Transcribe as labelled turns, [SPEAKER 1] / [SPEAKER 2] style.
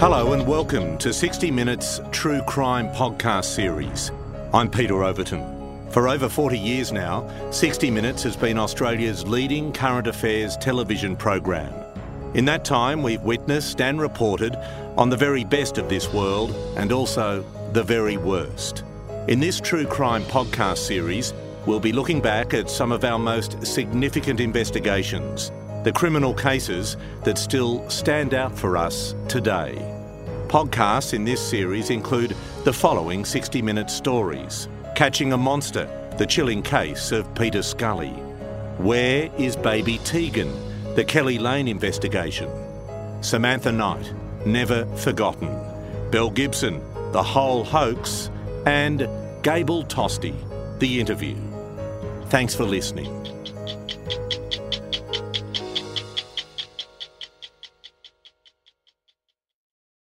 [SPEAKER 1] Hello and welcome to 60 Minutes True Crime podcast series. I'm Peter Overton. For over 40 years now, 60 Minutes has been Australia's leading current affairs television program. In that time, we've witnessed and reported on the very best of this world and also the very worst. In this True Crime podcast series, we'll be looking back at some of our most significant investigations, the criminal cases that still stand out for us today. Podcasts in this series include the following 60 minute stories Catching a Monster, the chilling case of Peter Scully. Where is Baby Tegan, the Keli Lane investigation. Samantha Knight, Never Forgotten. Belle Gibson, The Whole Hoax. And Gable Tostee, The Interview. Thanks for listening.